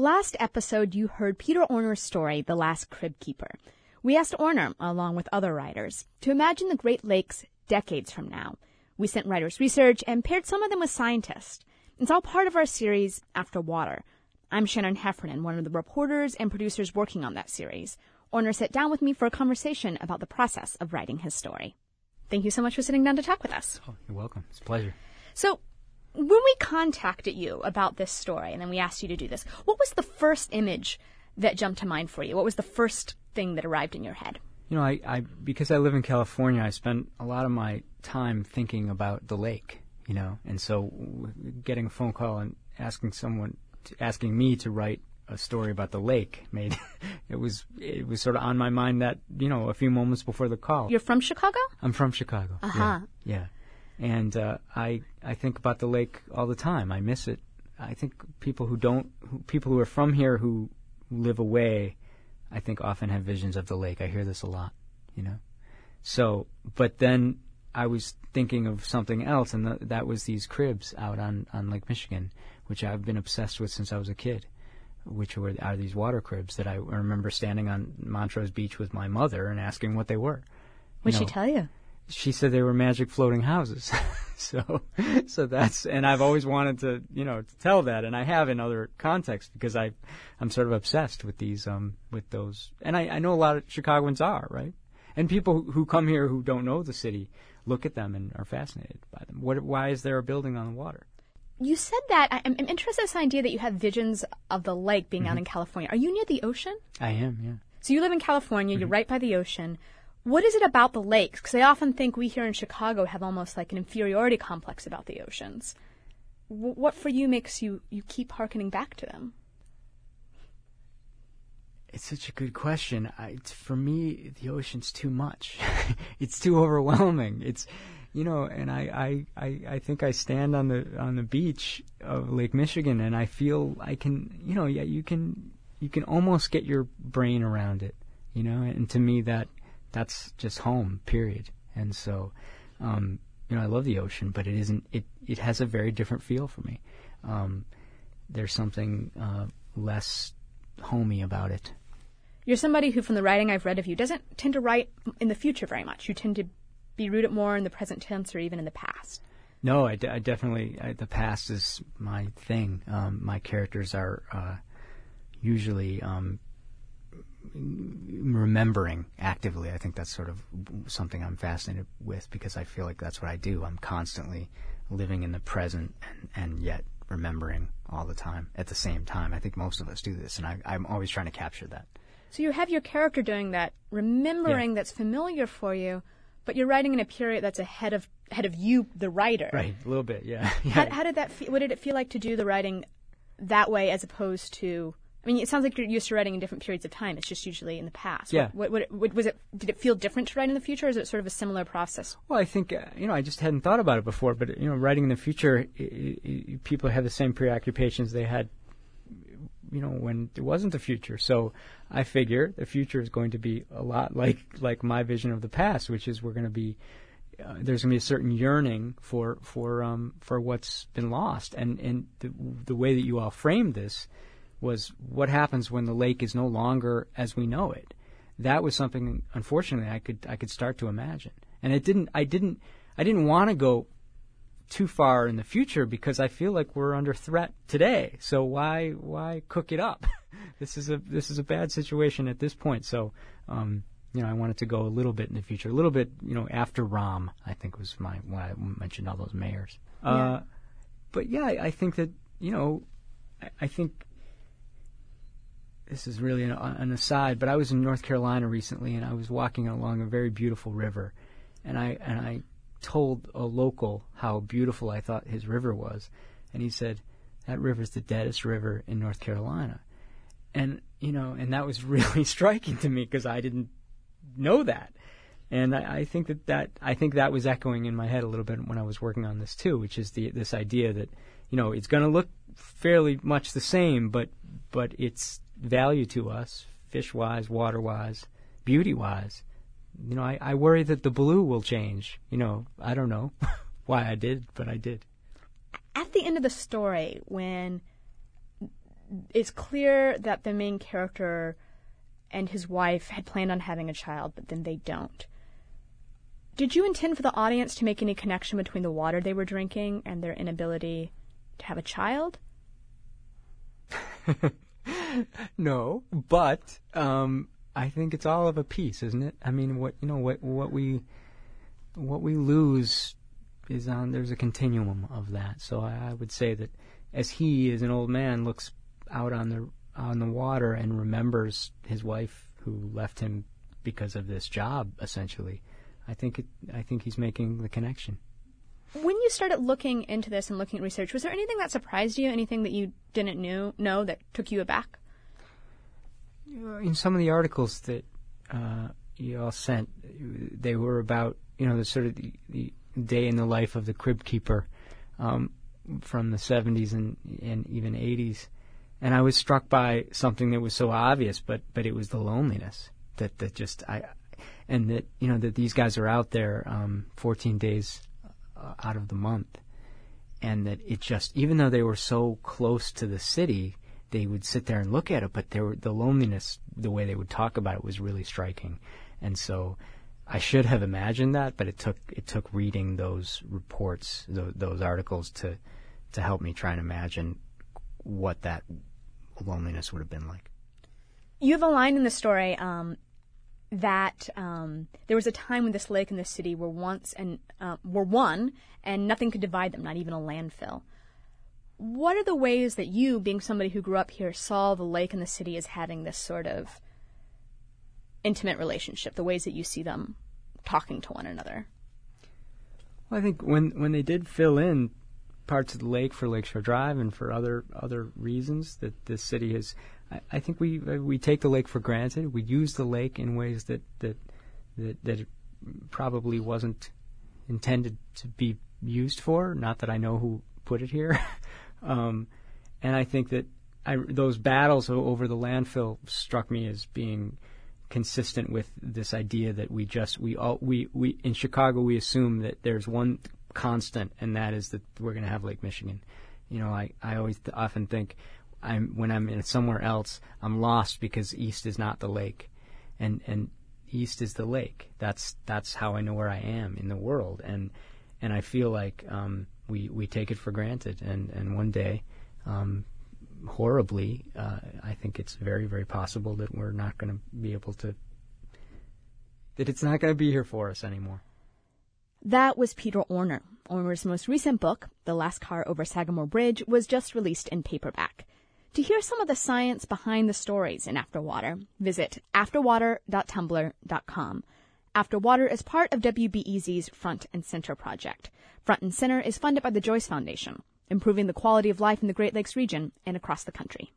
Last episode, you heard Peter Orner's story, The Last Crib Keeper. We asked Orner, along with other writers, to imagine the Great Lakes decades from now. We sent writers research and paired some of them with scientists. It's all part of our series, After Water. I'm Shannon Heffernan, one of the reporters and producers working on that series. Orner sat down with me for a conversation about the process of writing his story. Thank you so much for sitting down to talk with us. Oh, you're welcome. It's a pleasure. So, when we contacted you about this story and then we asked you to do this, what was the first image that jumped to mind for you? What was the first thing that arrived in your head? You know, I, I because I live in California, I spent a lot of my time thinking about the lake. You know, and so getting a phone call and asking someone, to, asking me to write a story about the lake made it was it was sort of on my mind that you know a few moments before the call. You're from Chicago? I'm from Chicago. Uh huh. Yeah, yeah. And uh, I I think about the lake all the time. I miss it. I think people who don't, who, people who are from here who live away, I think often have visions of the lake. I hear this a lot, you know. So, but then I was thinking of something else, and th- that was these cribs out on on Lake Michigan, which I've been obsessed with since I was a kid. Which were are these water cribs that I remember standing on Montrose Beach with my mother and asking what they were. What'd You she tell you? She said they were magic floating houses. so, so that's, and I've always wanted to, you know, to tell that, and I have in other contexts because I, I'm sort of obsessed with these, um, with those, and I, I know a lot of Chicagoans are, right? And people who, who come here who don't know the city look at them and are fascinated by them. What, why is there a building on the water? You said that. I'm, I'm interested in this idea that you have visions of the lake being out Mm-hmm. in California. Are you near the ocean? I am, yeah. So you live in California, Mm-hmm. you're right by the ocean. What is it about the lakes? Because I often think we here in Chicago have almost like an inferiority complex about the oceans. W- what for you makes you, you keep harkening back to them? It's such a good question. I, for me, the ocean's too much. it's too overwhelming. It's, you know, and I, I, I, I think I stand on the on the beach of Lake Michigan, and I feel I can, you know, yeah, you can, you can almost get your brain around it, you know, and to me that that's just home, period. And so, um, you know, I love the ocean, but it isn't. It it has a very different feel for me. Um, there's something uh, less homey about it. You're somebody who, from the writing I've read of you, doesn't tend to write in the future very much. You tend to be rooted more in the present tense or even in the past. No, I, definitely I, the past is my thing. Um, my characters are uh, usually um, remembering actively. I think that's sort of something I'm fascinated with because I feel like that's what I do. I'm constantly living in the present and, and yet remembering all the time at the same time. I think most of us do this, and I, I'm always trying to capture that. So you have your character doing that, remembering that's familiar for you, but you're writing in a period that's ahead of ahead of you, the writer. Right, a little bit, yeah. How, how did that? Fe- what did it feel like to do the writing that way, as opposed to? I mean, it sounds like you're used to writing in different periods of time. It's just usually in the past. Yeah. What, what, what, was it? Did it feel different to write in the future, or is it sort of a similar process? Well, I think uh, you know I just hadn't thought about it before, but you know, writing in the future, i i people have the same preoccupations they had, you know, when it wasn't the future. So I figure the future is going to be a lot like like my vision of the past, which is we're going to be uh, there's going to be a certain yearning for for um for what's been lost, and and the the way that you all framed this was what happens when the lake is no longer as we know it. That was something, unfortunately, I could I could start to imagine, and it didn't. I didn't. I didn't want to go too far in the future because I feel like we're under threat today. So why why cook it up? this is a this is a bad situation at this point. So um, you know, I wanted to go a little bit in the future, a little bit, you know, after Rahm. I think was my when I mentioned all those mayors. Uh, but yeah, I, I think that you know, I, I think this is really an, uh, an aside, but I was in North Carolina recently, and I was walking along a very beautiful river, and I and I told a local how beautiful I thought his river was, and he said, "That river's the deadest river in North Carolina," and you know, and that was really striking to me because I didn't know that, and I, I think that that I think that was echoing in my head a little bit when I was working on this too, which is the this idea that you know it's going to look fairly much the same, but but its value to us, fish wise, water wise, beauty wise, you know, I, I worry that the blue will change. You know, I don't know why I did, but I did. At the end of the story, when it's clear that the main character and his wife had planned on having a child, but then they don't. Did you intend for the audience to make any connection between the water they were drinking and their inability to have a child? no, but um, I think it's all of a piece, isn't it? I mean, what you know, what what we what we lose is on. There's a continuum of that. So I, I would say that as he, as an old man, looks out on the on the water and remembers his wife who left him because of this job, essentially, I think it, I think he's making the connection. When you started looking into this and looking at research, was there anything that surprised you? Anything that you didn't know know that took you aback? In some of the articles that uh, you all sent, they were about you know the sort of the, the day in the life of the crib keeper um, from the 70s and, and even 80s, and I was struck by something that was so obvious, but but it was the loneliness that that just I and that you know that these guys are out there um, 14 days uh, out of the month, and that it just even though they were so close to the city, they would sit there and look at it, but there were, the loneliness, the way they would talk about it, was really striking, and so. I should have imagined that, but it took it took reading those reports, those, those articles, to to help me try and imagine what that loneliness would have been like. You have a line in the story um, that um, there was a time when this lake and this city were once and uh, were one, and nothing could divide them, not even a landfill. What are the ways that you, being somebody who grew up here, saw the lake and the city as having this sort of intimate relationship? The ways that you see them talking to one another. Well, I think when when they did fill in parts of the lake for Lakeshore Drive and for other other reasons that this city has I, I think we we take the lake for granted. We use the lake in ways that that that, that probably wasn't intended to be used for. Not that I know who put it here, um, and I think that I, those battles over the landfill struck me as being consistent with this idea that we just we all we, we in Chicago we assume that there's one constant and that is that we're going to have Lake Michigan. You know, I I always th- often think I'm when I'm in somewhere else, I'm lost because east is not the lake, and and east is the lake. That's that's how I know where I am in the world, and and I feel like um, we we take it for granted, and and one day, um, horribly, uh, I think it's very very possible that we're not going to be able to that it's not going to be here for us anymore. That was Peter Orner. Orner's most recent book, The Last Car Over Sagamore Bridge, was just released in paperback. To hear some of the science behind the stories in Afterwater, visit afterwater.tumblr.com. Afterwater is part of WBEZ's Front and Center project. Front and Center is funded by the Joyce Foundation, improving the quality of life in the Great Lakes region and across the country.